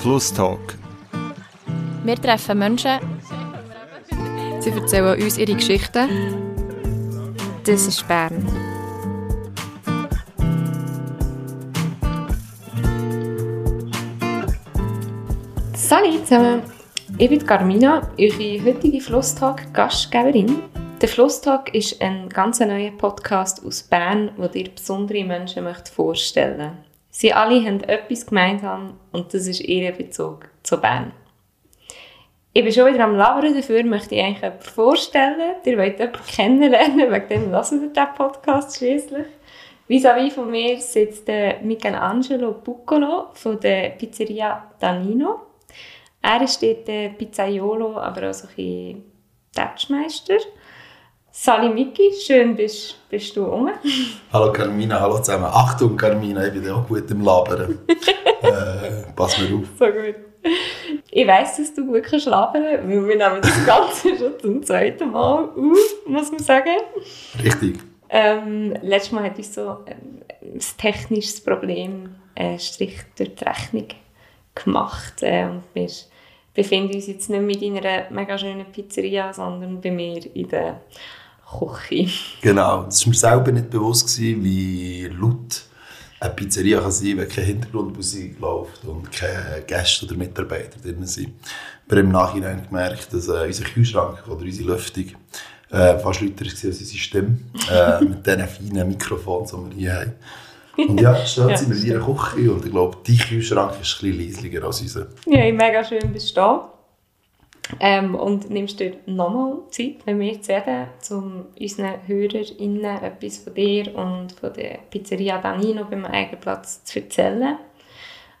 Flusstalk. Wir treffen Menschen. Sie erzählen uns ihre Geschichten. Das ist Bern. Salut zusammen, ich bin Carmina, eure heutige Flusstag-Gastgeberin. Der Flusstag ist ein ganz neuer Podcast aus Bern, wo dir besondere Menschen vorstellen möchte. Sie alle haben etwas gemeinsam und das ist ihr Bezug zu Bern. Ich bin schon wieder am Labern, dafür möchte ich eigentlich jemanden vorstellen. Ihr wollt jemanden kennenlernen, wegen dem hören wir diesen Podcast schließlich. Vis-à-vis von mir sitzt Michelangelo Buccolo von der Pizzeria Danino. Er ist dort Pizzaiolo, aber auch so ein bisschen Touchmeister. Sali Miki, schön bist, bist du rum. Hallo Carmina, hallo zusammen. Achtung Carmina, ich bin auch gut im Labern. äh, pass mir auf. So gut. Ich weiss, dass du gut kannst labern, weil wir nehmen das Ganze schon zum zweiten Mal auf, muss man sagen. Richtig. Ähm, letztes Mal hatte ich so ähm, ein technisches Problem, einen Strich durch die Rechnung gemacht. Äh, und wir befinden uns jetzt nicht mit in einer mega schönen Pizzeria, sondern bei mir in der Küche. Genau, es war mir selber nicht bewusst, gewesen, wie laut eine Pizzeria kann sein, wenn keine Hintergrundmusik läuft und keine Gäste oder Mitarbeiter drin sind. Wir haben im Nachhinein gemerkt, dass äh, unser Kühlschrank oder unsere Lüftung äh, fast lauter war als unsere Stimme. Äh, mit diesen feinen Mikrofonen, die wir hier haben. Und ja, stehen ja, sind wir in ihrer Küche und ich glaube, dein Kühlschrank ist ein bisschen leislicher als unser. Ja, mega schön bist du da. Ähm, und nimmst du nochmal Zeit, wenn wir zu reden, um unseren HörerInnen etwas von dir und von der Pizzeria Danino beim Eigenplatz zu erzählen.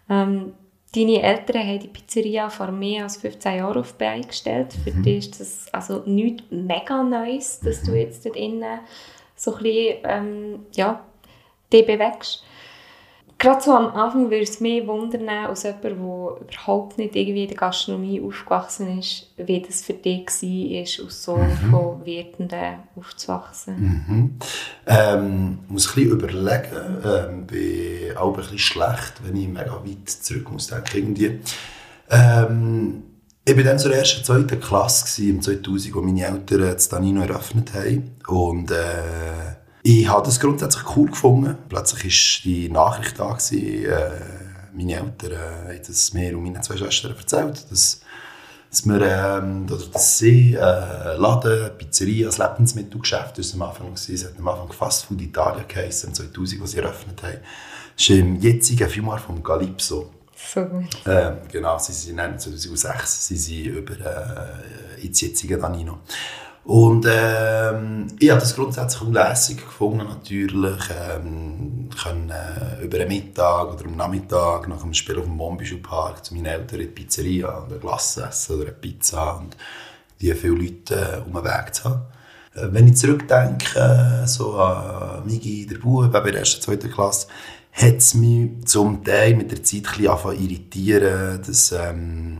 Ähm, deine Eltern haben die Pizzeria vor mehr als 15 Jahren auf die Beine gestellt. Für mhm. dich ist das also nichts mega Neues, dass du jetzt dort innen so ein bisschen, ähm, ja, dich bewegst. Gerade so am Anfang würde es mich wundern, als jemand, der überhaupt nicht irgendwie in der Gastronomie aufgewachsen ist, wie das für dich war, aus so mhm. von Wirtenden aufzuwachsen. Mhm. Ähm, ich muss ein bisschen überlegen, ähm, bin auch ein bisschen schlecht, wenn ich mega weit zurück muss denken. Irgendwie. Ähm, ich war dann zur ersten, zweiten Klasse, im 2000, als meine Eltern das Danino eröffnet haben. Und äh, ich habe das grundsätzlich cool gefunden. Plötzlich war die Nachricht da. Gewesen, äh, meine Eltern äh, haben das mir und meinen zwei Schwestern erzählt, dass, dass, wir, ähm, oder dass sie äh, Laden, Pizzeria, ein Lebensmittelgeschäft das am Anfang war. Es hat am Anfang Fast Food Italien geheißen, 2000, als sie eröffnet haben. Das ist im jetzigen Firma vom Calypso. So. Ähm, genau, sie sind 2006 sie sind über äh, ins jetzige Danino. Und ähm, ich habe das grundsätzlich unlässig gefunden, natürlich. Ähm, können, äh, über einen Mittag oder am Nachmittag nach dem Spiel auf dem Mombischul-Park zu meinen Eltern in die Pizzeria und eine Glasse essen oder eine Pizza und die viele Leute äh, um den Weg zu haben. Äh, wenn ich zurückdenke, so an Migi, der Bub, in der ersten, zweiten Klasse, hat es mich zum Teil mit der Zeit ein bisschen irritieren, dass ähm,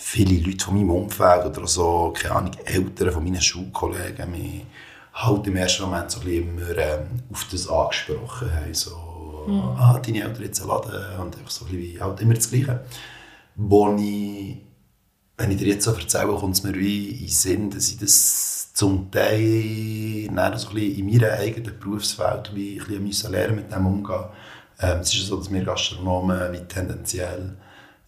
viele Leute von meinem Umfeld oder so, keine Ahnung, Eltern von meinen Schulkollegen mich halt im ersten Moment so ein bisschen immer ähm, auf das angesprochen haben. So, mhm. ah, deine Eltern jetzt Laden und einfach so ein bisschen halt immer das Gleiche. Wo ich, wenn ich dir jetzt so erzähle, kommt es mir wie in den Sinn, dass ich das zum Teil dann so ein bisschen in meiner eigenen Berufswelt wie ein bisschen lernen mit dem umgehen. Ähm, es ist so, dass wir Gastronomen wie tendenziell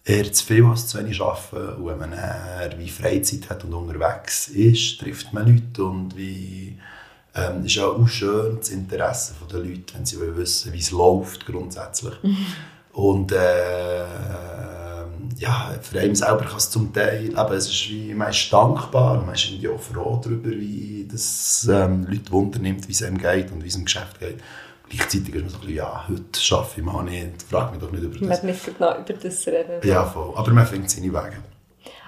eher zu viel als zu wenig arbeiten. Und wenn man eher wie Freizeit hat und unterwegs ist, trifft man Leute und wie ähm, ist auch schön das Interesse der Leute, wenn sie wissen, wie es läuft grundsätzlich. Mhm. Und äh, ja, für einen selber kann es zum Teil, aber es ist wie, man ist dankbar man ist irgendwie auch froh darüber, wie das ähm, Leute wundernimmt, wie es einem geht und wie es im Geschäft geht. Gleichzeitig ist man so ein bisschen, ja, heute arbeite ich mal nicht, frage mich doch nicht über das. Man nicht genau über das reden. Ja, voll. Aber man findet seine Wege.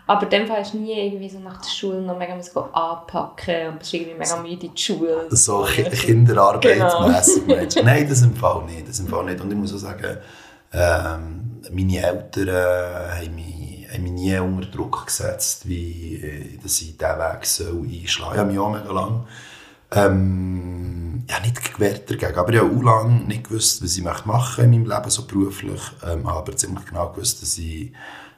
Aber in dem Fall du nie irgendwie so nach der Schule noch mega anpacken und bist irgendwie mega müde in die Schule. So kinderarbeitsmässig. Genau. Nein, das im Fall nicht. Das im Fall nicht. Und ich muss auch sagen, ähm, meine Eltern äh, haben, mich, haben mich nie unter Druck gesetzt, wie, äh, dass ich diesen Weg soll einschlagen soll. Ich habe mich auch mega lange ähm, ja, nicht gewehrt dagegen, aber ich habe auch lange nicht gewusst, was ich machen in meinem Leben, so beruflich, ähm, aber ziemlich genau gewusst, dass ich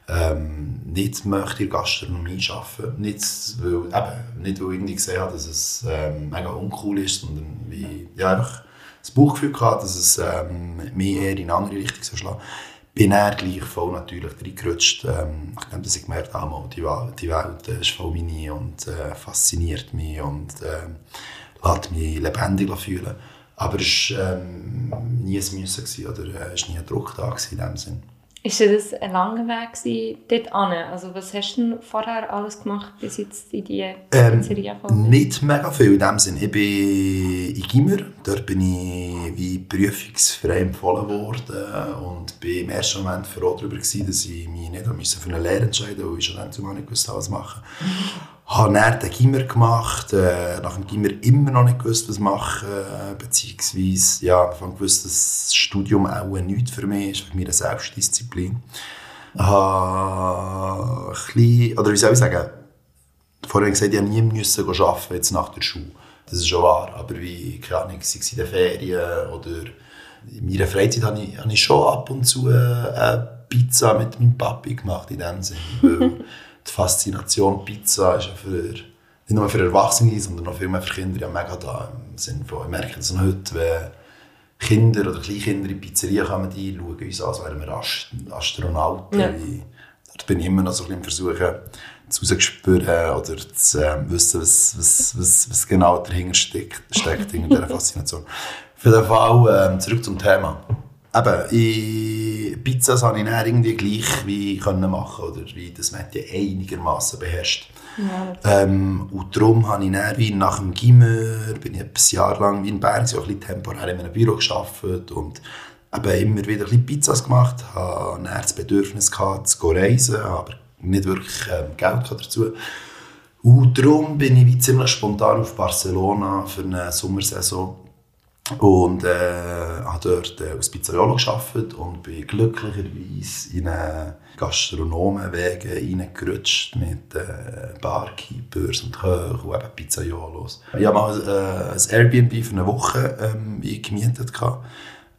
ähm, nicht möchte in der Gastronomie arbeiten. Nicht, weil, eben, nicht, weil ich irgendwie gesehen habe, dass es ähm, mega uncool ist, sondern wie, ja, einfach das Bauchgefühl gehabt, dass es ähm, mich eher in eine andere Richtung so schlägt. Bin er gleich voll natürlich reingerutscht, ähm, nachdem ich gemerkt habe, oh, die, die Welt ist voll meine und äh, fasziniert mich und äh, lässt mich lebendig fühlen. Aber es war ähm, nie ein Müssen oder äh, es war nie ein Druck da in dem Sinn. Ist das ein langer Weg dort an? Also was hast du denn vorher alles gemacht, bis jetzt in die Ähm, Pizzeria gekommen nicht mega viel in dem Sinn. Ich bin in Gimmer, dort bin ich wie prüfungsfrei empfohlen worden und bin im ersten Moment froh darüber gewesen, dass ich mich nicht für eine Lehre entscheiden musste, weil ich schon dann zumal nicht wusste, was machen. Habe dann den Gimmer gemacht, äh, nach dem Gimmer immer noch nicht gewusst, was machen, äh, beziehungsweise ja, ich habe gewusst, dass das Studium auch nichts für mich ist, wegen meiner Selbstdisziplin. Habe ein bisschen, oder wie soll ich sagen, Vorhin gesagt, ich nie müssen arbeiten jetzt nach der Schule. Das ist schon wahr. Aber wie, keine Ahnung, sei es in den Ferien oder in meiner Freizeit habe ich, habe ich schon ab und zu äh, eine Pizza mit meinem Papi gemacht, in dem Sinne. Die Faszination Pizza ist ja für, nicht nur für Erwachsene, sondern auch viel mehr für Kinder ja mega da. Im Sinne von, ich merke das noch heute, wenn Kinder oder Kleinkinder in die Pizzeria kommen, die schauen uns an, als wären wir Ast Astronauten. Ja. Da bin ich immer noch so ein bisschen Versuchen, zu rauszuspüren oder zu ähm, wissen, was, was, was, was genau dahinter steckt, steckt in dieser Faszination. Auf jeden Fall ähm, zurück zum Thema. Eben, ich, Pizzas habe ich dann irgendwie gleich wie können machen oder wie das die einigermaßen beherrscht. Ähm, und darum habe ich dann wie nach dem Gimmer, bin ich etwas Jahr lang wie in Bern, so ein bisschen temporär in einem Büro gearbeitet und eben immer wieder ein bisschen Pizzas gemacht, habe dann das Bedürfnis gehabt, zu reisen, aber nicht wirklich ähm, Geld dazu. Und darum bin ich wie ziemlich spontan auf Barcelona für eine Sommersaison und äh, habe dort äh, als Pizzaiolo gearbeitet und bin glücklicherweise in einen Gastronomenwege reingerutscht mit äh, Barkeepers und Köchen und eben Pizzaiolos. Ich habe mal äh, ein Airbnb für eine Woche ähm, gemietet.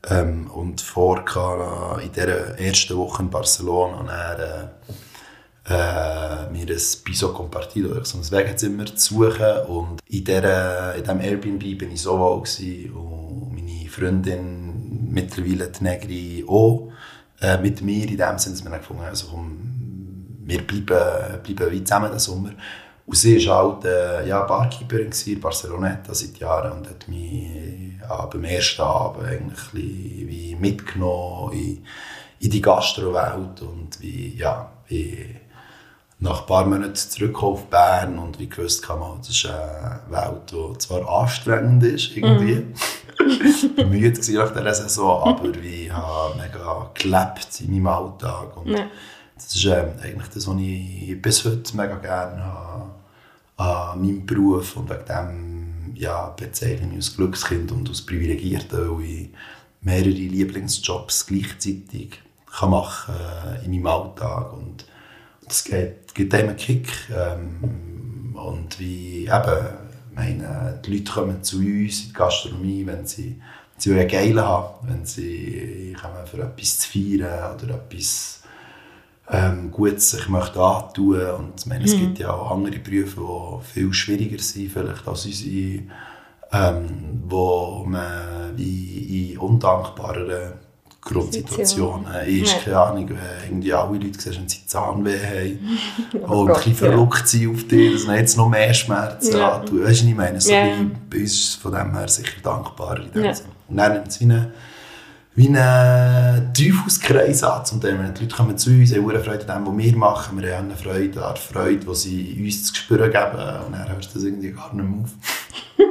Ähm, und vor gehabt, in dieser ersten Woche in Barcelona dann, äh, äh, mir ein Piso Compartido, so ein Wegezimmer zu suchen. Und in, der, in diesem Airbnb bin ich so wohl und Freundin, mittlerweile die Negri, auch äh, mit mir in dem Sinne, dass wir gefunden haben, also, komm, wir bleiben, bleiben wie zusammen den Sommer. Und sie war halt äh, ja, Barkeeperin in Barceloneta seit Jahren und hat mich ja, beim ersten Abend eigentlich wie mitgenommen in, in die Gastrowelt und wie, ja, wie nach ein paar Monaten zurück auf Bern und wie gewusst kann man, das ist eine Welt, die zwar anstrengend ist, irgendwie. Müde gewesen nach dieser Saison, aber ich habe mega gelebt in meinem Alltag. Und Ja. Das ist ähm, eigentlich das, was ich bis heute mega gerne habe an meinem Beruf und wegen dem ja, bezeichne ich mich als Glückskind und als Privilegierter, weil ich mehrere Lieblingsjobs gleichzeitig kann machen äh, in meinem Alltag und das gibt, gibt einem einen Kick ähm, und wie eben, meine, die Leute kommen zu uns in die Gastronomie, wenn sie, wenn sie Geil haben, wenn sie kommen für etwas zu feiern oder etwas ähm, gut sich möchte antun. Und ich meine, es gibt ja auch andere Berufe, die viel schwieriger sind vielleicht als unsere, ähm, wo man wie in undankbareren Grundsituationen ist, Ja. keine Ahnung, wenn irgendwie alle Leute siehst, wenn sie Zahnweh haben Oh und ein bisschen ja. verrückt sind auf dich, dass man jetzt noch mehr Schmerzen Ja. Weißt du, was ich meine? So Ja. bei uns von dem her sicher dankbarer Ja. Und dann nimmt es wie eine wie einen Teufelskreis an. Zum wenn die Leute kommen zu uns, haben eine Freude an dem, was wir machen. Wir haben eine Freude an der Freude, die sie uns zu spüren geben. Und dann hört das irgendwie gar nicht mehr auf.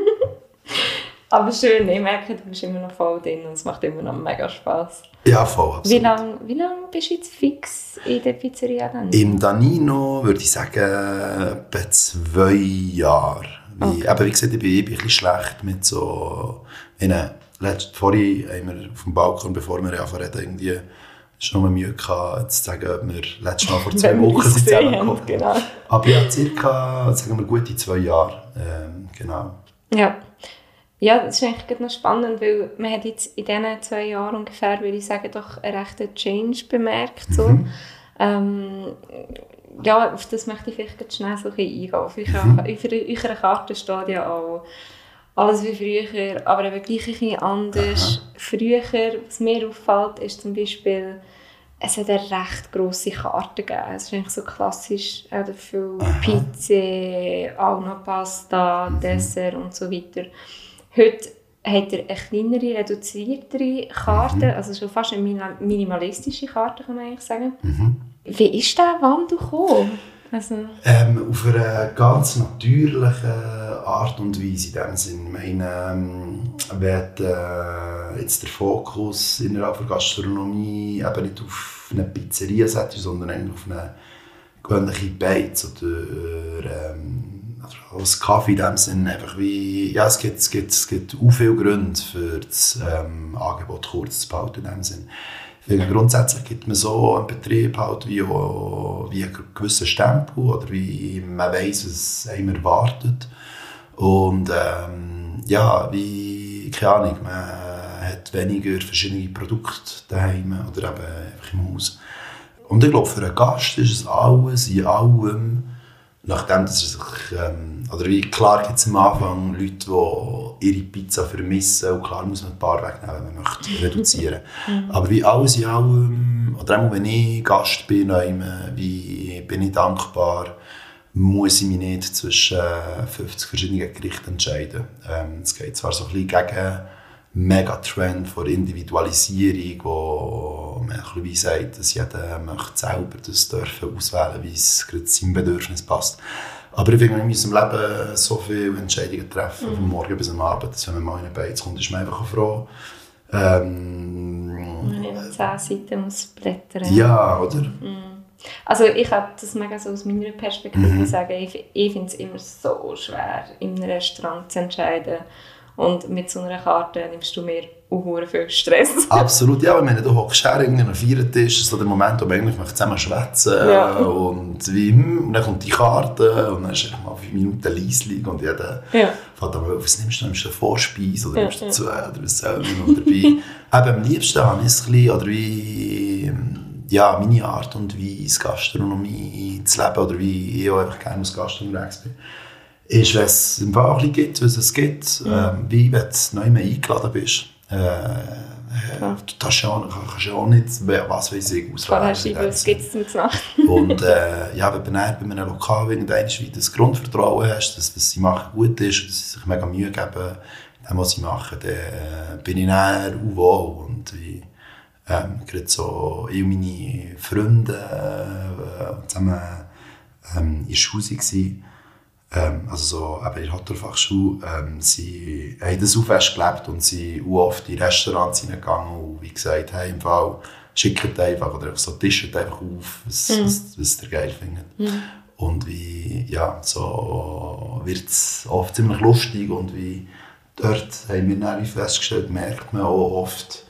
Aber schön, ich merke, du bist immer noch voll drin und es macht immer noch mega Spass. Ja, voll, absolut. Wie lange wie lang bist du jetzt fix in der Pizzeria dann? Im Danino würde ich sagen, etwa zwei Jahre. Wie, Okay. eben, wie gesagt, ich bin, ich bin ein bisschen schlecht mit so... Letzt, vorhin haben wir auf dem Balkon, bevor wir anfangen reden, irgendwie schon mal Mühe gehabt, zu sagen, ob wir letztes Mal vor zwei Wochen sind zusammengekommen. genau. Aber ja, circa, sagen wir, gute zwei Jahre. Ähm, genau. Ja. Ja, das ist eigentlich noch spannend, weil man hat jetzt in diesen zwei Jahren ungefähr, würde ich sagen, doch einen rechten Change bemerkt. So. Mhm. Ähm, ja, auf das möchte ich vielleicht schnell so ein bisschen eingehen. Auf eurer, Mhm. auf eurer Karte steht ja auch alles wie früher, aber eben gleich ein bisschen anders. Früher, was mir auffällt, ist zum Beispiel, es hat eine recht grosse Karte gegeben. Es ist eigentlich so klassisch, äh, viel Pizza, auch noch Pasta, Dessert und so weiter. Heute hat er eine kleinere, reduziertere Karte, also schon fast eine minimalistische Karte, kann man eigentlich sagen. Wie ist der Wandel gekommen? Also, Ähm, auf eine ganz natürliche Art und Weise in dem Sinn. Ich meine, ähm, wenn äh, jetzt der Fokus innerhalb der Gastronomie eben nicht auf eine Pizzeria setzt, sondern eigentlich auf eine gewöhnliche Beiz oder ähm, als Kaffee in dem Sinn einfach wie, ja, es gibt, es gibt, es gibt auch viele Gründe für das ähm, Angebot kurz zu behalten in dem Sinn. Finde, grundsätzlich gibt man so einen Betrieb halt wie, auch, wie einen gewissen Stempel oder wie man weiss, was einem erwartet. Und ähm, ja, wie, keine Ahnung, man hat weniger verschiedene Produkte daheim oder eben einfach im Haus. Und ich glaube, für einen Gast ist es alles in allem, nachdem dass er sich, ähm, oder wie klar gibt es am Anfang Leute, die ihre Pizza vermissen und klar muss man ein paar wegnehmen, wenn man möchte reduzieren. Aber wie alles in allem, oder auch wenn ich Gast bin, wie bin ich dankbar, muss ich mich nicht zwischen äh, 50 verschiedenen Gerichten entscheiden. Ähm, es geht zwar so ein bisschen gegen Megatrend von Individualisierung, wo man ein bisschen sagt, dass jeder möchte selber das dürfen auswählen, wie es gerade seinem Bedürfnis passt. Aber ich finde, müssen im Leben so viele Entscheidungen treffen, vom Morgen bis am Abend, dass wenn man mal in eine Beiz kommt, ist man einfach froh. Ähm, wenn ich noch 10 Seiten muss blättern ja, oder? Also ich habe das mega so aus meiner Perspektive Mhm. sagen, ich, ich finde es immer so schwer, in einem Restaurant zu entscheiden. Und mit so einer Karte nimmst du mir auch viel Stress. Absolut, ja, wenn du hockst her, am Feiertisch, ist so der Moment, wo man eigentlich zusammen schwätzen Ja. und wie, hm, und dann kommt die Karte und dann ist mal fünf Minuten leislich und jeder Ja. fängt an, was nimmst du, nimmst du eine Vorspeise oder Ja, nimmst du ja. zwei oder was ich noch dabei. Eben am liebsten habe ich es ein bisschen, oder wie, ja, meine Art und Weise, Gastronomie zu leben oder wie ich auch einfach gerne als Gast unterwegs bin ist, wenn es ein paar bisschen gibt, was es gibt, ähm, wie wenn du neu mehr eingeladen bist. Äh, äh, du ja, auch- kannst ja auch nicht, was weiß ich, auswählen. was gibt es zum Nacht? Und äh, ja, wenn du bei einem Lokal irgendwann das Grundvertrauen hast, dass was sie machen gut ist und dass sie sich mega Mühe geben, dem, was sie machen, dann äh, bin ich näher auch wohl. Und wie, ähm, gerade so, ich und meine Freunde äh, zusammen ähm, in der Schule waren, ähm, also so eben in der Hotelfachschule, ähm, sie haben das fest gelebt und sie auch oft in Restaurants hineingegangen und wie gesagt, hey, im Fall schickt einfach oder so tischt einfach auf, was, was, was ihr geil findet. Und wie, ja, so wird es oft ziemlich lustig und wie dort haben wir dann festgestellt, merkt man auch oft,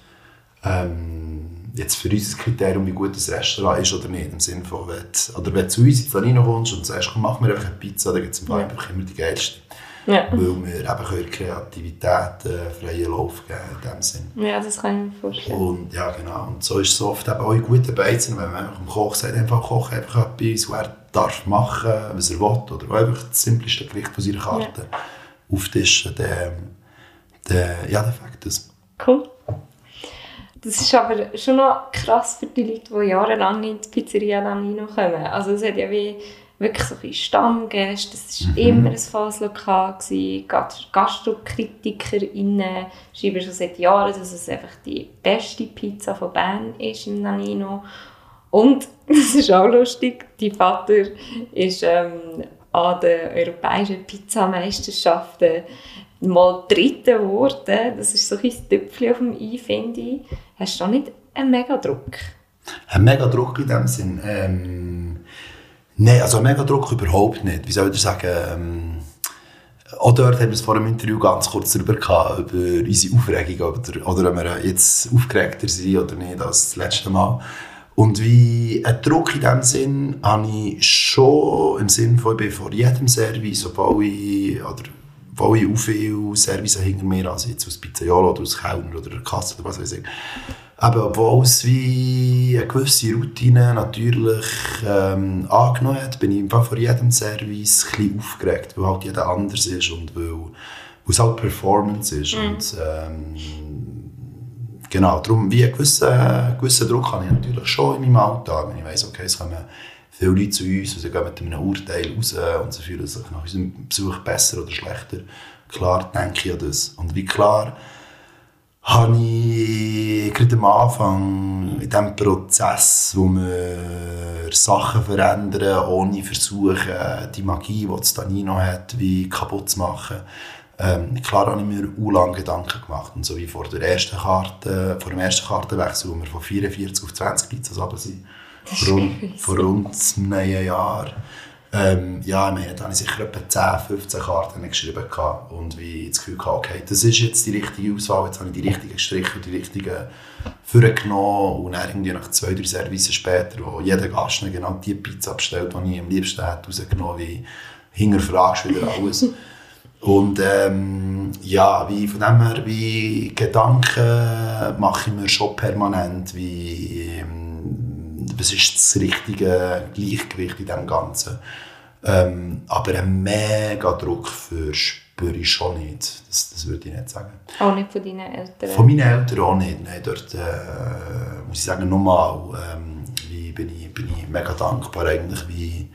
ähm, jetzt für uns das Kriterium, wie gut das Restaurant ist oder nicht, im Sinne von, wenn du, oder wenn du zu uns ins Lanino kommst und sagst, komm, mach mir einfach eine Pizza, dann gibt es im Fall einfach immer die geilste. Ja. Weil wir eben Kreativität äh, freien Lauf geben in dem Sinn. ja, das kann ich mir vorstellen. Und ja, genau. Und so ist es oft eben auch in guten Beizen, wenn man einfach dem Koch sagt, einfach Koch einfach etwas, was er darf machen, was er will, oder einfach das simpleste Gericht von seiner Karte auftischen, dann, dann, ja, dann fängt das. Cool. Das ist aber schon noch krass für die Leute, die jahrelang in die Pizzeria Lanino kommen. Also es hat ja wie wirklich so ein Stammgäste, es war immer ein volles Lokal. GastrokritikerInnen schreiben schon seit Jahren, dass es einfach die beste Pizza von Bern ist im Lanino. Und, das ist auch lustig, dein Vater ist ähm, an den europäischen Pizzameisterschaften mal dritte geworden. Das ist so ein Tüpfchen auf dem I, finde ich. Hast du da nicht einen mega Druck? Ein mega Druck in dem Sinn. Ähm, Nein, also ein mega Druck überhaupt nicht. Wie soll ich sagen? Ähm, auch dort haben wir es vor dem Interview ganz kurz darüber gehabt, über unsere Aufregung oder, oder ob wir jetzt aufgeregter sind oder nicht als das letzte Mal. Und wie ein Druck in dem Sinn habe ich schon im Sinn von, ich bin vor jedem Service, obwohl ich, oder obwohl ich auch viele Service hinter mir also jetzt aus Pizzaiolo oder aus Kellner oder der Kasse oder was weiß ich. Aber obwohl es wie eine gewisse Routine natürlich ähm, angenommen hat, bin ich Fall vor jedem Service ein bisschen aufgeregt, weil halt jeder anders ist und weil, weil es halt Performance ist. Mhm. Und, ähm, genau, darum wie einen gewissen, gewissen Druck habe ich natürlich schon in meinem Alltag, wenn ich weiss, okay, es kommen viele Leute zu uns und sie gehen mit einem Urteil raus und sie fühlen sich nach unserem Besuch besser oder schlechter. Klar denke ich an das. Und wie klar habe ich gerade am Anfang in diesem Prozess, wo wir Sachen verändern, ohne versuchen, die Magie, die das Danino hat, wie kaputt zu machen. Ähm, klar habe ich mir auch lange Gedanken gemacht. Und so wie vor, der ersten Karte, vor dem ersten Kartenwechsel, wo wir von 44 auf 20 Pizzas runter sind, rund- vor rund einem Jahr. Ähm, ja, habe ich sicher etwa 10, 15 Karten geschrieben gehabt und wie das Gefühl hatte, okay, das ist jetzt die richtige Auswahl, jetzt habe ich die richtigen Striche und die richtigen vorgenommen und dann irgendwie nach zwei, drei Services später, wo jeder Gast genau die Pizza bestellt, die ich am liebsten hätte rausgenommen, wie hinterfragst wieder alles. Und ähm, ja, wie von dem her, wie Gedanken mache ich mir schon permanent, wie ähm, was ist das richtige Gleichgewicht in dem Ganzen. Ähm, aber einen mega Druck verspüre ich schon nicht, das, das würde ich nicht sagen. Auch nicht von deinen Eltern. Von meinen Eltern auch nicht. Nein, dort äh, muss ich sagen, nochmal ähm, wie bin, ich, bin ich mega dankbar eigentlich, wie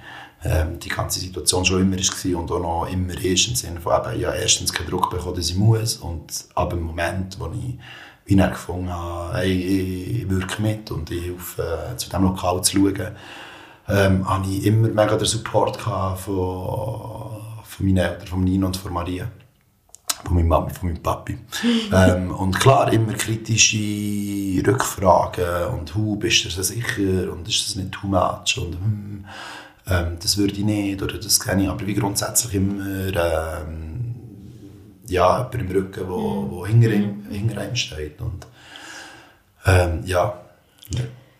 ähm, die ganze Situation schon immer war und auch noch immer ist, im Sinne von eben, ja, erstens keinen Druck bekommen, dass ich muss und ab dem Moment, wo ich wie dann gefunden habe, hey, ich wirke mit und ich helfe, äh, zu diesem Lokal zu schauen, ähm, hatte ich immer mega den Support von, von meinen Eltern, von Nino und von Maria von meiner Mami, von meinem Papi. ähm, und klar, immer kritische Rückfragen und «Hu, bist du dir sicher?» und «Ist das nicht too much?» und «Hm, ähm, das würde ich nicht» oder «Das kenne ich». Aber wie grundsätzlich immer ähm, ja, jemand im Rücken, wo, wo hinter, ihm, hinter einem steht. Und, ähm, ja.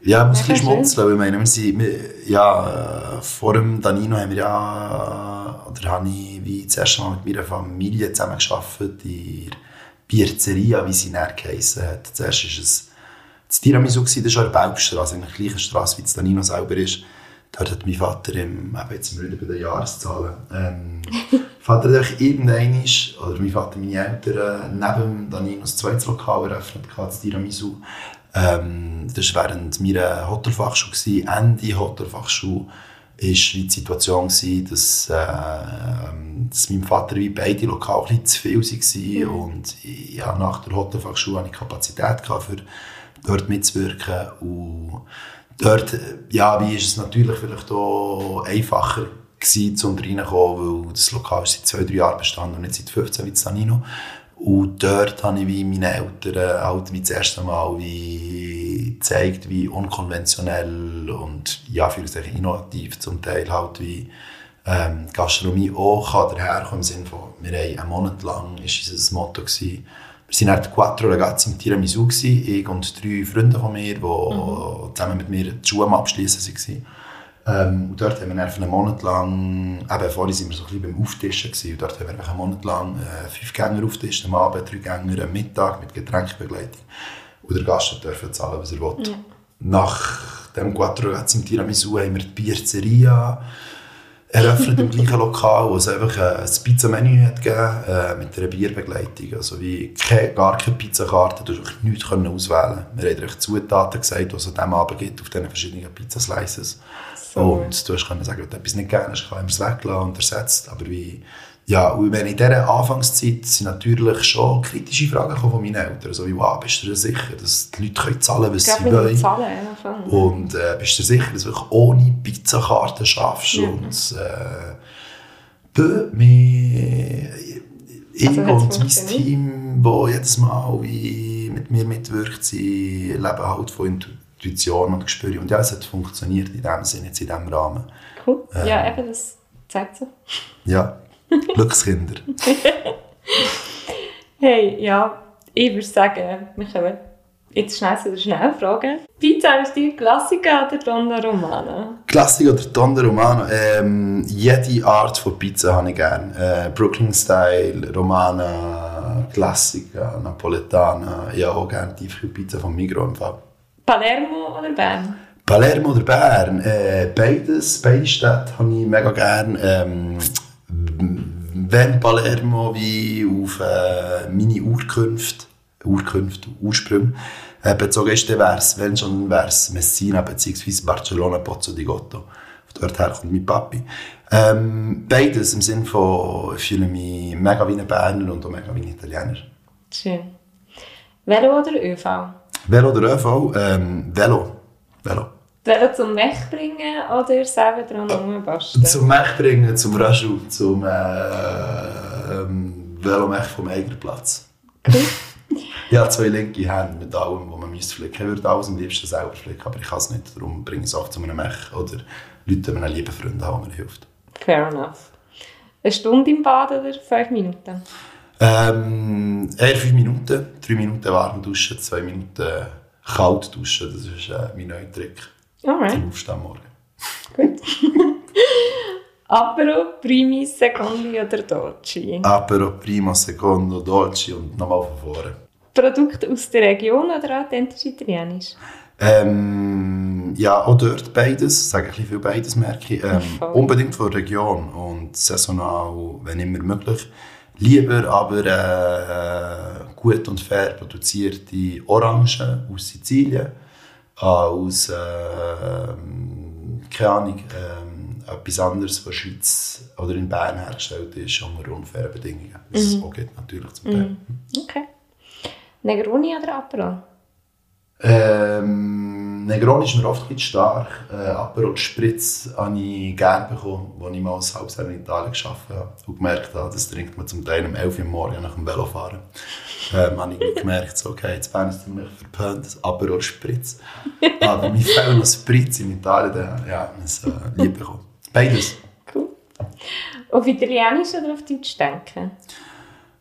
Ja, ich muss ein bisschen schmunzeln, weil ich meine, wir sind, wir, ja, vor dem Danino haben wir ja, oder habe ich wie das erste Mal mit meiner Familie zusammen gearbeitet, in der Pizzeria, wie sie dann geheissen hat. Zuerst war es das Tiramisu, das ist an der Belbstrasse, eigentlich die gleiche Straße, wie das Danino selber ist. Dort hat mein Vater, im, eben jetzt sind wir bei den Jahreszahlen, ähm, Vater hat einfach irgendein, oder mein Vater, meine Eltern, neben dem Danino das zweites Lokal eröffnet, das Tiramisu. Ähm, das war während meiner Hotelfachschule. Ende Hotelfachschule war die Situation, gewesen, dass, äh, dass meinem Vater wie beide Lokale ein zu viel waren. Und ja, nach der Hotelfachschule hatte ich Kapazität gehabt, für dort mitzuwirken. Und dort, äh, ja, wie ist es natürlich vielleicht auch einfacher gewesen, zum reinkommen, weil das Lokal ist seit zwei, drei Jahren bestanden und nicht seit 15 wie das Danino. Und dort habe ich wie meine Eltern halt wie das erste Mal wie gezeigt, wie unkonventionell und ja, auch innovativ zum Teil halt wie ähm, Gastronomie auch kann daherkommen im Sinne von, wir haben einen Monat lang, ist unser Motto gewesen, wir waren halt Quattro Ragazzi im Tiramisu, gewesen, ich und drei Freunde von mir, die zusammen mit mir die Schule am Abschließen waren. Ähm, und dort haben wir einen Monat lang, eben vorhin sind wir so ein bisschen beim Auftischen gewesen, und dort haben wir einfach einen Monat lang äh, fünf Gänger auftischt, am Abend drei Gänger am Mittag mit Getränkebegleitung. Und der Gast darf zahlen, was er will. Nach dem Quattro Ragazzi im Tiramisu haben wir die Pizzeria eröffnet im gleichen Lokal, wo es einfach äh, ein Pizza-Menü hat gegeben, äh, mit einer Bierbegleitung. Also wie keine, gar keine Pizzakarte, du hast nichts können auswählen. Wir haben einfach Zutaten gesagt, die es an diesem Abend gibt, auf diesen verschiedenen Pizzaslices. So. Und du hast können sagen, wenn du etwas nicht gerne hast, kann ich es weglassen und ersetzt. Aber wie, ja, und in dieser Anfangszeit sind natürlich schon kritische Fragen von meinen Eltern. So wie, wow, bist du dir sicher, dass die Leute können zahlen was Ich sie wollen? Zahlen anfangen. Und äh, bist du dir sicher, dass du ohne Pizzakarte schaffst? Ja. Und äh, bö, mir, ich Also und mein? Team, das jedes Mal wie mit mir mitwirkt, sie leben halt von Intuition und Gespür. Und ja, es hat funktioniert in dem Sinne, jetzt in diesem Rahmen. Cool. Ähm. Ja, eben, das zeigt so. Ja, Glückskinder. Hey, ja, ich würde sagen, wir kommen Jetzt schnell zu Schnellfrage. Pizza ist die Klassiker oder Donna Romana? Klassiker oder Tonda Romano? Ähm, jede Art von Pizza habe ich gerne. Äh, Brooklyn Style, Romana, Klassiker, Napoletana. Ich habe auch gerne die Pizza von Migros im Fall. Palermo oder Bern? Palermo oder Bern? Äh, beides, beide Städte habe ich mega gerne. Ähm, wenn Palermo wie auf äh, meine Urkünfte, Urkünfte, Ursprünge äh, bezogen ist, dann wäre es, wenn schon, wäre es Messina bzw. Barcelona Pozzo di Gotto. Von dort her kommt mein Papi. Ähm, beides im Sinne von, ich fühle mich mega wie ein Berner und auch mega wie ein Italiener. Schön. Velo oder ÖV? Velo oder ÖV? Ähm, Velo. Velo. Velo zum Wegbringen oder selber dran rumbasteln? Zum Mech bringen, zum Raschu, zum äh, ähm, Velomech vom eigenen Platz. ich habe zwei linke Hände mit allem, was man müsste flicken. Ich würde alles am liebsten selber flicken, aber ich kann es nicht. Darum bringe ich es oft zu einem Mech oder Leute, die einen lieben Freund haben, der mir hilft. Fair enough. Eine Stunde im Bad oder fünf Minuten? Ähm, eher fünf Minuten, drei Minuten warm duschen, zwei Minuten kalt duschen. Das ist äh, mein neuer Trick. Alright, Zum Aufstehen am Morgen. gut. Apero, Primi, Secondi oder Dolci? Apero, Primo, Secondo, Dolce und nochmal von vorne. Produkte aus der Region oder authentisch italienisch? Ähm, ja, auch dort beides, sage ich ein bisschen viel beides, merke ich. Ähm, unbedingt von der Region und saisonal, wenn immer möglich. Lieber aber äh, gut und fair produzierte Orangen aus Sizilien als, äh, keine Ahnung, ähm, etwas anderes, was in der Schweiz oder in Bern hergestellt ist, unter unfairen Bedingungen. Das auch geht natürlich zum Teil. Okay. Negroni oder Aperol? Ähm, Negroni ist mir oft ein stark. Äh, Aperol Spritz habe ich gerne bekommen, als ich mal als Halbjahr in Italien gearbeitet habe. Und gemerkt habe, das trinkt man zum Teil um 11 Uhr morgens nach dem Velofahren. Ähm, habe ich gemerkt, so, okay, jetzt bin ich ziemlich verpönt, das Aperol Spritz. Aber mir fehlt noch Spritz in Italien, dann ja, das äh, lieb bekommen. Beides. Cool. Auf Italienisch oder auf Deutsch denken?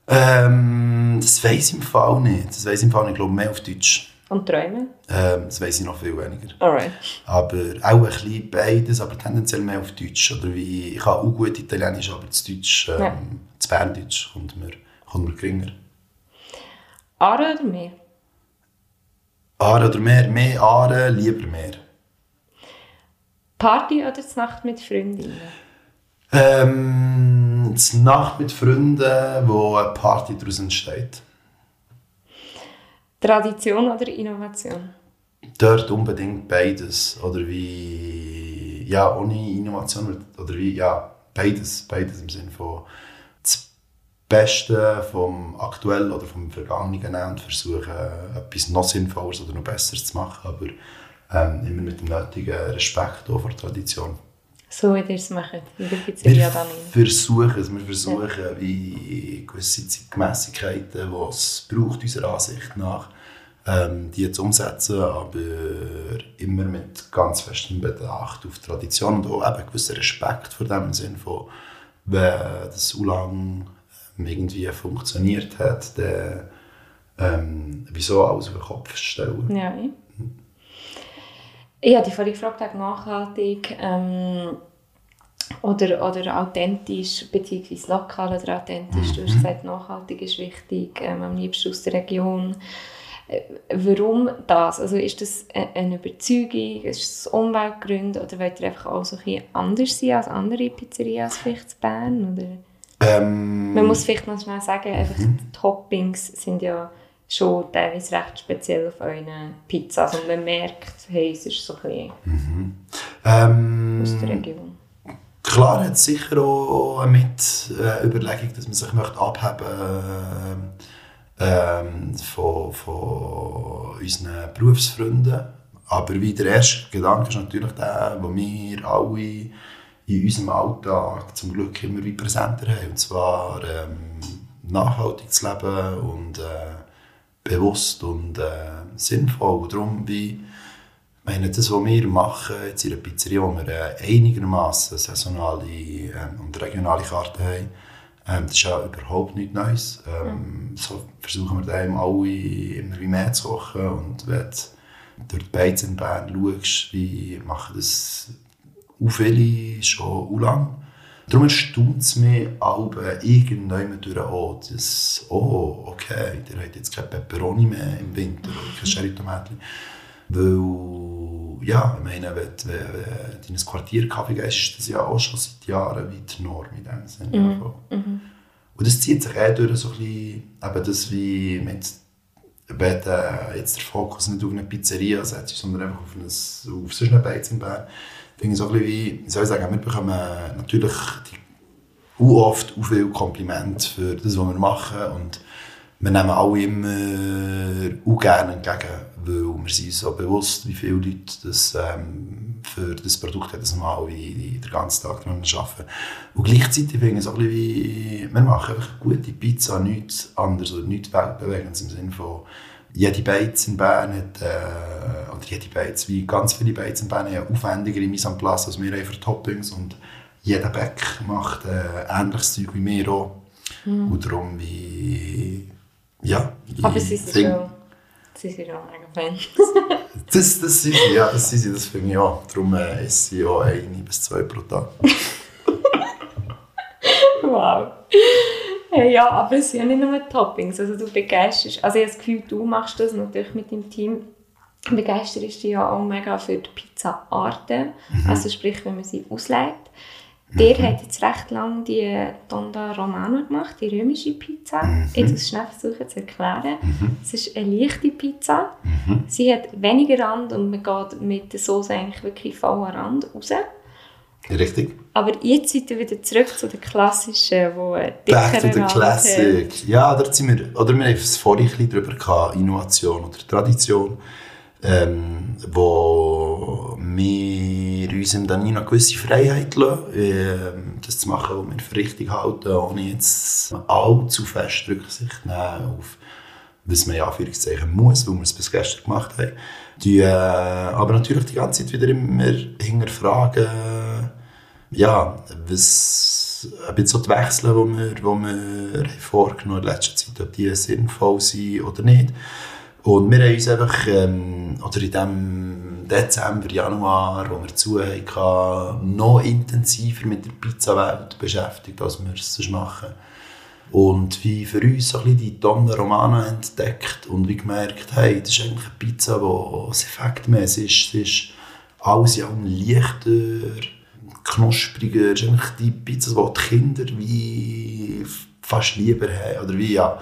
Ähm, das weiss ich im Fall nicht. Das weiss ich im Fall nicht, ich glaube mehr auf Deutsch. Und träumen? Ähm, das weiss ich noch viel weniger. Alright. Aber auch ein bisschen beides, aber tendenziell mehr auf Deutsch. Oder wie, ich kann auch gut Italienisch, aber das Deutsch, ähm, Ja. das Berndeutsch kommt mir, kommt mir geringer. Aare oder Meer? Aare oder mehr? Mehr Aare, lieber mehr. Party oder die Nacht mit Freundinnen? Ähm, die Nacht mit Freunden, wo eine Party daraus entsteht. Tradition oder Innovation? Dort unbedingt beides. Oder wie, ja, ohne Innovation, oder wie, ja, beides. Beides im Sinne von das Beste vom Aktuellen oder vom Vergangenen und versuchen, etwas noch Sinnvolles oder noch Besseres zu machen. Aber ähm, immer mit dem nötigen Respekt auch vor Tradition. So wie ihr es macht, in der Pizzeria Wir dann. versuchen es. Wir versuchen, wie gewisse Zeitgemässigkeiten, die es braucht, unserer Ansicht nach, ähm, die zu umsetzen, aber immer mit ganz festem Bedacht auf Tradition und auch eben gewissen Respekt vor dem im Sinn von, wenn das so lange ähm, irgendwie funktioniert hat, dann ähm, wieso alles auf den Kopf stellen. Ja, ich. Ich habe dich vorhin gefragt, nachhaltig ähm, oder, oder authentisch, beziehungsweise lokal oder authentisch. Du hast gesagt, nachhaltig ist wichtig, ähm, am liebsten aus der Region. Äh, Warum das? Also ist das e- eine Überzeugung, ist es Umweltgründe oder wollt ihr einfach auch so ein bisschen anders sein als andere Pizzerias vielleicht in Bern? Oder? Ähm, Man muss vielleicht noch schnell sagen, einfach die Toppings sind ja schon teilweise recht speziell auf euren Pizzas und man merkt, hey, es ist so ein bisschen ähm, aus der Region. Klar hat es sicher auch mit äh, Überlegung, dass man sich möchte abheben ähm, von, von unseren Berufsfreunden. Aber wie der erste Gedanke ist natürlich der, den wir alle in unserem Alltag zum Glück immer wieder präsenter haben. Und zwar ähm, nachhaltig zu leben und äh, bewusst und äh, sinnvoll. Und darum wie ich meine, das, was wir machen jetzt in der Pizzeria, wo wir äh, einigermaßen saisonale äh, und regionale Karten haben, Ähm, das ist ja überhaupt nichts Neues. Ähm, So versuchen wir daheim alle immer wie mehr zu kochen. Und wenn du durch die Beiz in Bern schaust, wie machen das auch viele schon auch lang. Darum erstaunt es mich aber irgendwann durch auch, dass, oh, okay, ihr habt jetzt keine Peperoni mehr im Winter oder keine Sherry-Tomaten. Weil, ja, ich meine, wenn, du- wenn, wenn du in ein Quartier Kaffee gehst, ist das ja auch schon seit Jahren wie die Norm in dem Sinne. Mhm. Und das zieht sich auch durch so ein bisschen, eben das wie mit, wenn du jetzt den Fokus nicht auf eine Pizzeria setzt, sondern einfach auf, ein, auf so eine Beiz in Bern, ich so ein bisschen wie, wie soll ich sagen, wir bekommen natürlich die, auch oft auch viel Kompliment für das, was wir machen und wir nehmen alle immer auch gerne entgegen, weil wir sind so bewusst, wie viele Leute das, ähm, für das Produkt jedes Mal wie den ganzen Tag dran arbeiten. Und gleichzeitig finde ich es auch ein bisschen wie, wir machen einfach gute Pizza, nichts anderes oder nichts weltbewegendes im Sinne von, jede Beiz in Bern hat, äh, oder jede Beiz, wie ganz viele Beiz in Bern haben aufwendigere Mise en place als wir haben für Toppings und jeder Bäck macht äh, ähnliches Zeug wie wir auch. Und darum wie, ja. Aber sie sind find- schon, sie sind mega Fans. Das, das sie, ja, das sie, das finde ich auch. Darum äh, esse ich auch eine bis zwei pro Tag. wow. Ja, aber es sind ja nicht nur Toppings. Also du begeisterst, also ich habe das Gefühl, du machst das natürlich mit deinem Team, begeisterst dich ja auch mega für die Pizza-Arten. Also sprich, wenn man sie auslegt. Der hat jetzt recht lange die Tonda Romano gemacht, die römische Pizza. Ich muss es schnell versuchen zu erklären. Es ist eine leichte Pizza. Sie hat weniger Rand und man geht mit der Soße eigentlich wirklich voll an Rand raus. Richtig? Aber jetzt sind wir wieder zurück zu den klassischen, wo Back to the Classic. Ja, da sind wir, oder wir haben es vorhin ein bisschen darüber gehabt, Innovation oder Tradition, ähm, wo wir uns im Danino eine gewisse Freiheit lassen, ähm, das zu machen, was wir für richtig halten, ohne jetzt allzu fest Rücksicht nehmen auf was man ja Anführungszeichen muss, weil wir es bis gestern gemacht haben. Die, äh, aber natürlich die ganze Zeit wieder immer hinterfragen, ja, was, ob jetzt so die Wechsel, die wir, die wir haben vorgenommen in letzter Zeit, ob die sinnvoll sind oder nicht. Und wir haben uns einfach, ähm, oder in dem Dezember, Januar, wo wir zu hatten, noch intensiver mit der Pizzawelt beschäftigt, als wir es sonst machen. Und wie für uns so ein bisschen die Tonne Romana entdeckt und wie gemerkt, hey, das ist eigentlich eine Pizza, die effektmäßig ist. Sie ist alles allem leichter, knuspriger. Es ist eigentlich die Pizza, die die Kinder wie fast lieber haben. Oder wie, ja,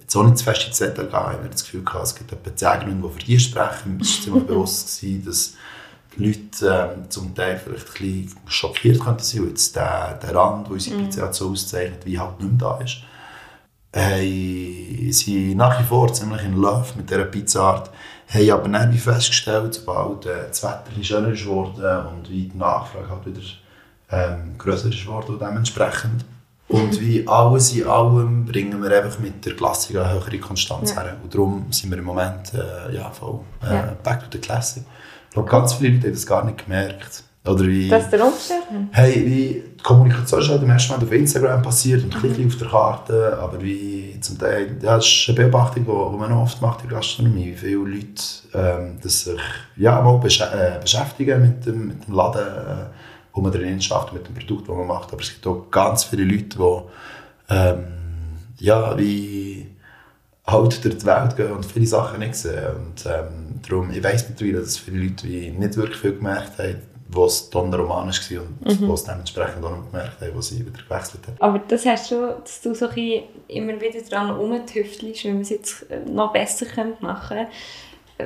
jetzt auch nicht zu fest ins Detail gehen, ich habe das Gefühl gehabt, es gibt etwa 10 Gründe, die für die sprechen. Es war ziemlich bewusst, gewesen, dass die Leute ähm, zum Teil vielleicht ein bisschen schockiert könnten sein, weil jetzt der, der Rand, der unsere Pizza hat, so auszeichnet, wie halt nicht mehr da ist. Hey, sie sind nach wie vor ziemlich in Love mit dieser Pizzaart, haben aber dann wie festgestellt, sobald äh, das Wetter schöner ist geworden und wie die Nachfrage halt wieder ähm, grösser ist geworden und dementsprechend. Und wie alles in allem bringen wir einfach mit der Klassik eine höhere Konstanz Ja. her. Und darum sind wir im Moment äh, ja, voll äh, Ja. back to the classic. Ich glaube, ganz viele Leute haben das gar nicht gemerkt. Oder wie... Das ist der Umstand. Hey, wie Kommunikation ist halt im ersten Moment auf Instagram passiert und ein bisschen auf der Karte, aber wie zum Teil, ja, das ist eine Beobachtung, die, man oft macht in der Gastronomie, wie viele Leute ähm, das sich ja, mal besch äh, beschäftigen mit dem, mit dem Laden, äh, wo man drin schafft, mit dem Produkt, das man macht, aber es gibt auch ganz viele Leute, die ähm, ja, wie halt durch die Welt gehen und viele Sachen nicht sehen. Und ähm, darum, ich weiss mittlerweile, dass viele Leute wie nicht wirklich viel gemerkt haben, wo es Donna Romanisch war und Mhm. wo es dementsprechend auch noch gemerkt haben, wo sie wieder gewechselt haben. Aber das heißt schon, dass du so ein immer wieder dran rumtüftelst, wie man es jetzt äh, noch besser könnte machen könnte.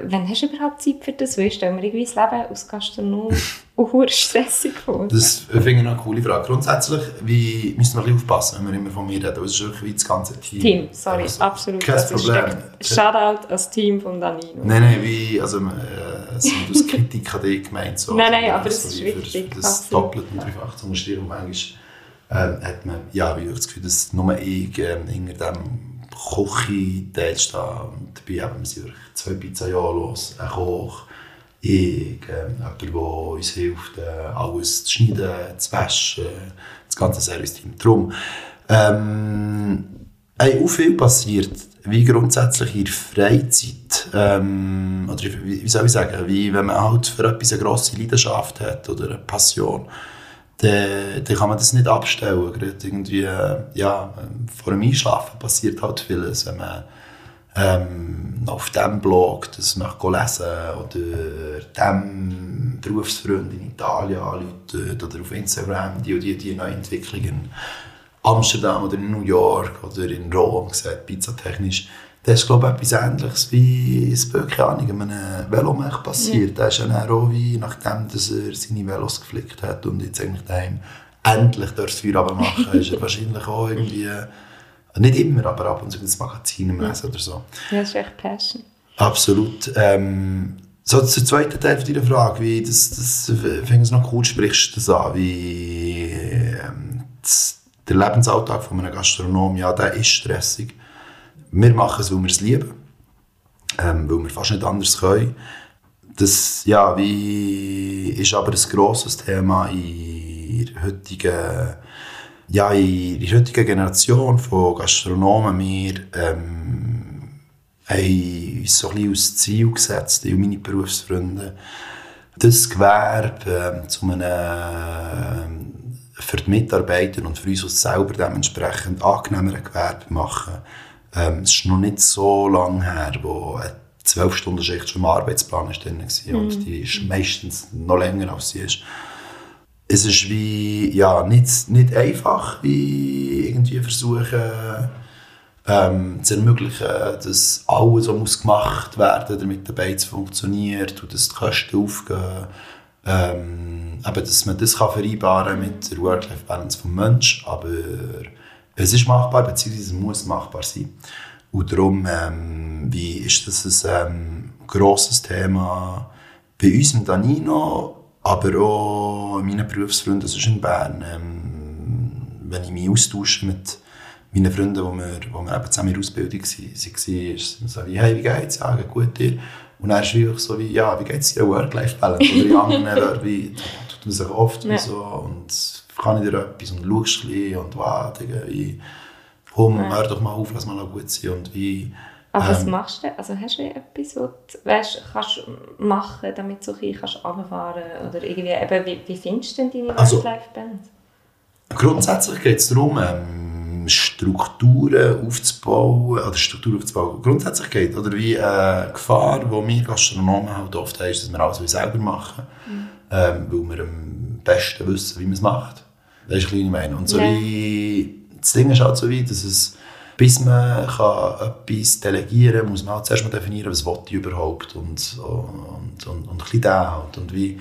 Wann hast du überhaupt Zeit für das? Weil ich stelle mir irgendwie das Leben als Gastronom auch stressig vor. Das finde ich eine coole Frage. Grundsätzlich wie, müssen wir ein bisschen aufpassen, wenn wir immer von mir reden. Es ist wirklich wie das ganze Team. Team, sorry, Also, absolut. Kein Also Problem. Shoutout als Team von Danilo. Nein, nein, wie, also, äh, es sind aus Kritik an dich gemeint. So, Nein, nein, aber so das ist wichtig, Das absolut. doppelt und dreifach zu unterstreichen. Und manchmal ähm, hat man ja, wie ich das Gefühl, dass nur ich ähm, hinter dem Küche-Teil stehe. Und dabei haben wir wirklich zwei Pizzaiolo los, ein Koch, ich, ähm, jemand, der uns hilft, äh, alles zu schneiden, zu waschen, das ganze Service-Team. Darum, Ähm, hey, auch viel passiert, wie grundsätzlich in Freizeit. Ähm, oder wie, wie soll ich sagen, wie wenn man halt für etwas eine grosse Leidenschaft hat oder eine Passion, dann, dann kann man das nicht abstellen. Gerade irgendwie, äh, ja, vor dem Einschlafen passiert halt vieles, wenn man ähm, auf dem Blog das möchte lesen oder dem Berufsfreund in Italien anrufen oder auf Instagram die und die, die neuen Entwicklungen Amsterdam oder in New York oder in Rom gesagt, pizzatechnisch. Das ist, glaube ich, etwas Ähnliches wie es keine Ahnung, einem Velomech passiert. Ja. Der ist ja auch wie, nachdem dass er seine Velos geflickt hat und jetzt eigentlich daheim endlich das Feuer machen ist er wahrscheinlich auch irgendwie, nicht immer, aber ab und zu das Magazin lesen oder so. Ja, das ist echt Passion. Absolut. Ähm, so zur zweiten Teil deiner Frage, wie das, das finde ich noch cool, sprichst du das an, wie ähm, das, der Lebensalltag von einem Gastronom, ja, der ist stressig. Wir machen es, weil wir es lieben, ähm, weil wir fast nicht anders können. Das ja, wie, ist aber ein grosses Thema in der heutigen, ja, in der heutigen Generation von Gastronomen. Wir ähm, haben uns so ein bisschen als Ziel gesetzt, ich und meine Berufsfreunde, das Gewerbe äh, zu einem für die Mitarbeiter und für uns selber dementsprechend angenehmere Gewerbe machen. Ähm, es ist noch nicht so lange her, wo eine 12-Stunden-Schicht schon im Arbeitsplan ist drin war. Mhm. Und die ist meistens noch länger, als sie ist. Es ist wie, ja, nicht, nicht einfach, wie irgendwie versuchen, ähm, zu ermöglichen, dass alles muss gemacht werden, damit der Beiz funktioniert und dass die Kosten aufgehen ähm, aber dass man das kann vereinbaren mit der Work-Life-Balance des Menschen, aber es ist machbar, beziehungsweise muss machbar sein. Und darum, ähm, wie ist das ein ähm, grosses Thema bei uns im Danino, aber auch meinen Berufsfreunden sonst in Bern. Ähm, wenn ich mich austausche mit meinen Freunden, wo wir, wo wir eben zusammen in der Ausbildung waren, waren ist es so wie, hey, wie geht's? Ja, gut dir. Und dann ist es so wie, ja, wie geht es dir Work-Life-Balance? Oder in anderen wie, tut man sich oft ja. so und kann ich dir etwas und schaust ein bisschen und wow, wie, komm, ja. hör doch mal auf, lass mal gut sein und wie... Aber ähm, was machst du? Also hast du etwas, was du weißt, kannst machen, damit du so ein kannst runterfahren oder irgendwie, eben, wie, wie findest du denn deine also, Work-Life-Balance? Grundsätzlich geht es darum, ähm, Strukturen aufzubauen, oder Strukturen aufzubauen, grundsätzlich geht, oder wie eine äh, Gefahr, die wir Gastronomen halt oft haben, ist, dass wir alles selber machen, mhm. ähm, weil wir am besten wissen, wie man es macht. Das ist ein meine. Und so ja. wie, das Ding ist halt so weit, dass es, bis man kann etwas delegieren kann, muss man halt zuerst mal definieren, was ich überhaupt und, und, und, und ein bisschen da halt. Und wie,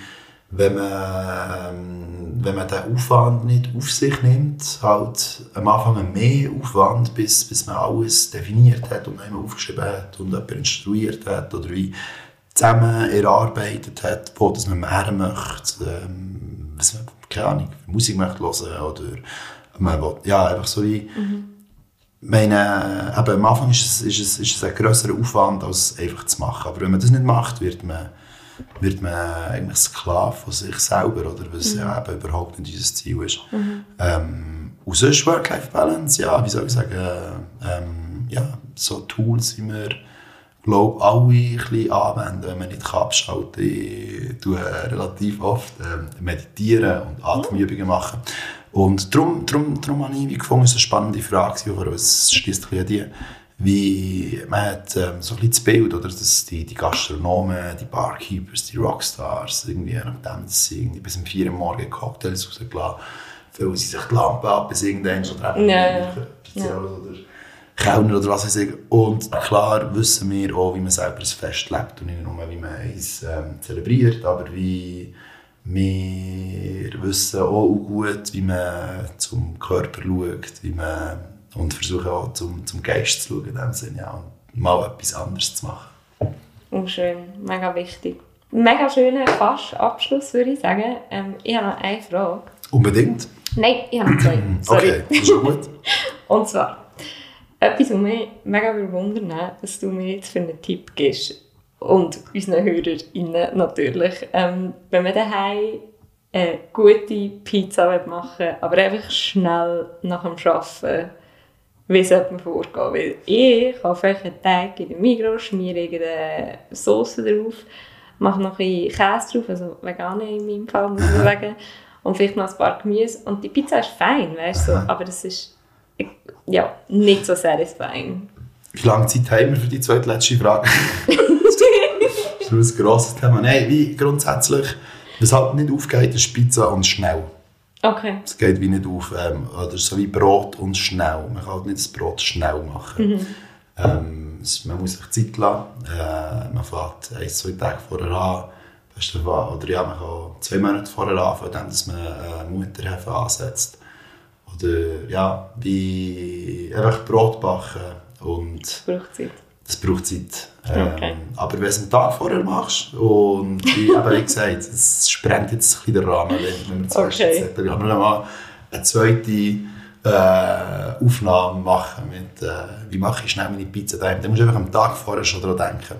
wenn man, ähm, wenn man den Aufwand nicht auf sich nimmt, halt am Anfang mehr Aufwand, bis, bis man alles definiert hat und einmal aufgeschrieben hat und jemand instruiert hat oder wie zusammen erarbeitet hat, wo das man mehr möchte, ähm, was man, keine Ahnung, Musik möchte hören oder man will, ja, einfach so wie, mhm. meine, eben, am Anfang ist es, ist, es, ist es ein grösserer Aufwand, als einfach zu machen, aber wenn man das nicht macht, wird man wird man eigentlich Sklave von sich selber, oder was mhm. ja eben überhaupt nicht unser Ziel ist. Mhm. Ähm, und sonst Work-Life-Balance, ja, wie soll ich sagen, ähm, ja, so Tools, wie wir glaube alle ein bisschen anwenden, wenn man nicht abschalten kann. Ich tue relativ oft ähm, meditieren und Atemübungen machen. Und darum, darum, darum habe ich gefunden, es ist eine spannende Frage, aber es schließt ein die wie man hat ähm, so ein bisschen das Bild, oder, dass die, die Gastronomen, die Barkeepers, die Rockstars, irgendwie, nachdem sie irgendwie bis um 4 Uhr morgens Cocktails rausgelassen füllen sie sich die Lampe ab, bis irgendwann. Ja, ja. ja. Oder Kellner oder was weiß ich. Und klar wissen wir auch, wie man selber ein Fest lebt und nicht nur, wie man es ähm, zelebriert, aber wie wir wissen auch gut, wie man zum Körper schaut, wie man und versuche auch zum, zum Geist zu schauen, in dem Sinne, ja, und mal etwas anderes zu machen. Oh, schön, mega wichtig. Mega schöner fast Abschluss, würde ich sagen. Ähm, ich habe noch eine Frage. Unbedingt? Nein, ich habe noch zwei. Sorry. Okay, das ist schon gut. und zwar, etwas, was mich mega wundern dass du mir jetzt für einen Tipp gibst und unseren HörerInnen natürlich. Ähm, wenn man daheim eine gute Pizza machen aber einfach schnell nach dem Arbeiten, wie sollte man vorgehen? Weil ich einfach einen Teig in den Migros, schmiere irgendeine Soße drauf, mache noch ein Käse drauf, also vegan in meinem Fall, muss man sagen, und vielleicht noch ein paar Gemüse. Und die Pizza ist fein, weißt du, so, aber es ist ja, nicht so satisfying. Wie lange Zeit haben wir für die zweitletzte Frage? das ist ein grosses Thema. Nein, wie grundsätzlich, was halt nicht aufgeht, ist Pizza und schnell. Okay. Es geht wie nicht auf. Ähm, oder so wie Brot und schnell. Man kann halt nicht das Brot schnell machen. Mhm. Ähm, es, man muss sich Zeit lassen. Äh, man fährt ein, zwei Tage vorher an. Oder ja, man kann zwei Monate vorher anfangen, dann, dass man äh, Mutterhefe ansetzt. Oder ja, wie einfach Brot backen. Und Das braucht Zeit. Das braucht Zeit. Ähm, Okay. Aber wenn du es einen Tag vorher machst, und wie, eben, wie gesagt, es sprengt jetzt ein bisschen den Rahmen, wenn, wir zum Okay. Beispiel okay. aber noch mal eine zweite äh, Aufnahme machen mit, äh, wie mache ich schnell meine Pizza daheim. Dann musst du einfach am Tag vorher schon daran denken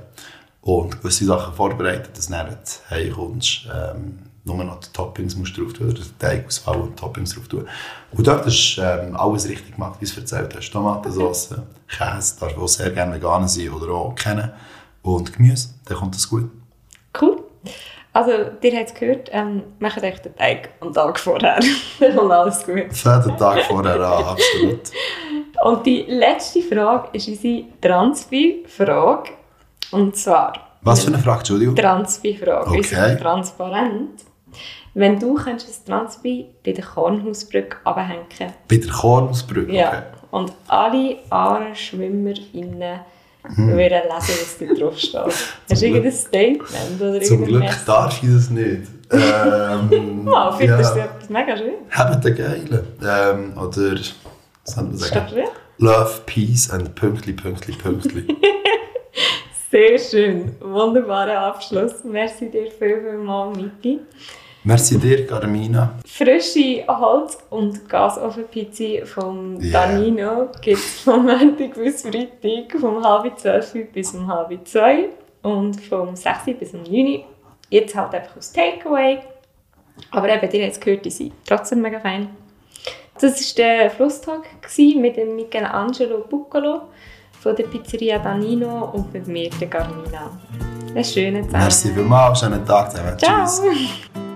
und gewisse Sachen vorbereiten, dass du dann nicht heimkommst, ähm, nur noch die Toppings musst du drauf tun, oder den Teigauswahl und Toppings drauf tun. Und dort ist ähm, alles richtig gemacht, wie du es erzählt hast. Tomatensauce, Käse, darf auch sehr gerne vegan sein oder auch kennen. Und Gemüse, dann kommt das gut. Cool. Also, ihr habt es gehört, ähm, macht euch den Teig am Tag vorher. Dann kommt alles gut. Fängt den Tag vorher an, absolut. Und die letzte Frage ist unsere Transpi-Frage. Und zwar, Was für eine Frage, Entschuldigung? Transpi-Frage, Okay. okay. transparent. Wenn du könntest das Transpi bei der Kornhausbrücke abhängen Bei der Kornusbrücke, ja. okay. und alle Aare-SchwimmerInnen Mhm. würden lesen, was da drauf steht. Hast du irgendein Statement oder Zum Glück Message? darf ich das nicht. Ähm, Oh, findest du ja. etwas mega schön? Habt den Geilen. Ähm, oder, was soll man sagen? Love, Peace and Pünktli, Pünktli, Pünktli. Sehr schön. Wunderbarer Abschluss. Merci dir viel, viel mal, Miki. Merci dir, Carmina. Frische Holz- und Gasofenpizza vom Yeah. Danino gibt es vom Montag bis Freitag vom halb zwölf bis um halb zwei und vom 6 bis um 9 Jetzt halt einfach aus Takeaway. Aber eben, ihr habt es gehört, die sind trotzdem mega fein. Das war der Flusstag mit dem Michelangelo Buccolo von der Pizzeria Danino und mit mir, der Carmina. Einen schönen Tag. Merci vielmals, schönen Tag zusammen. Ciao. Tschüss.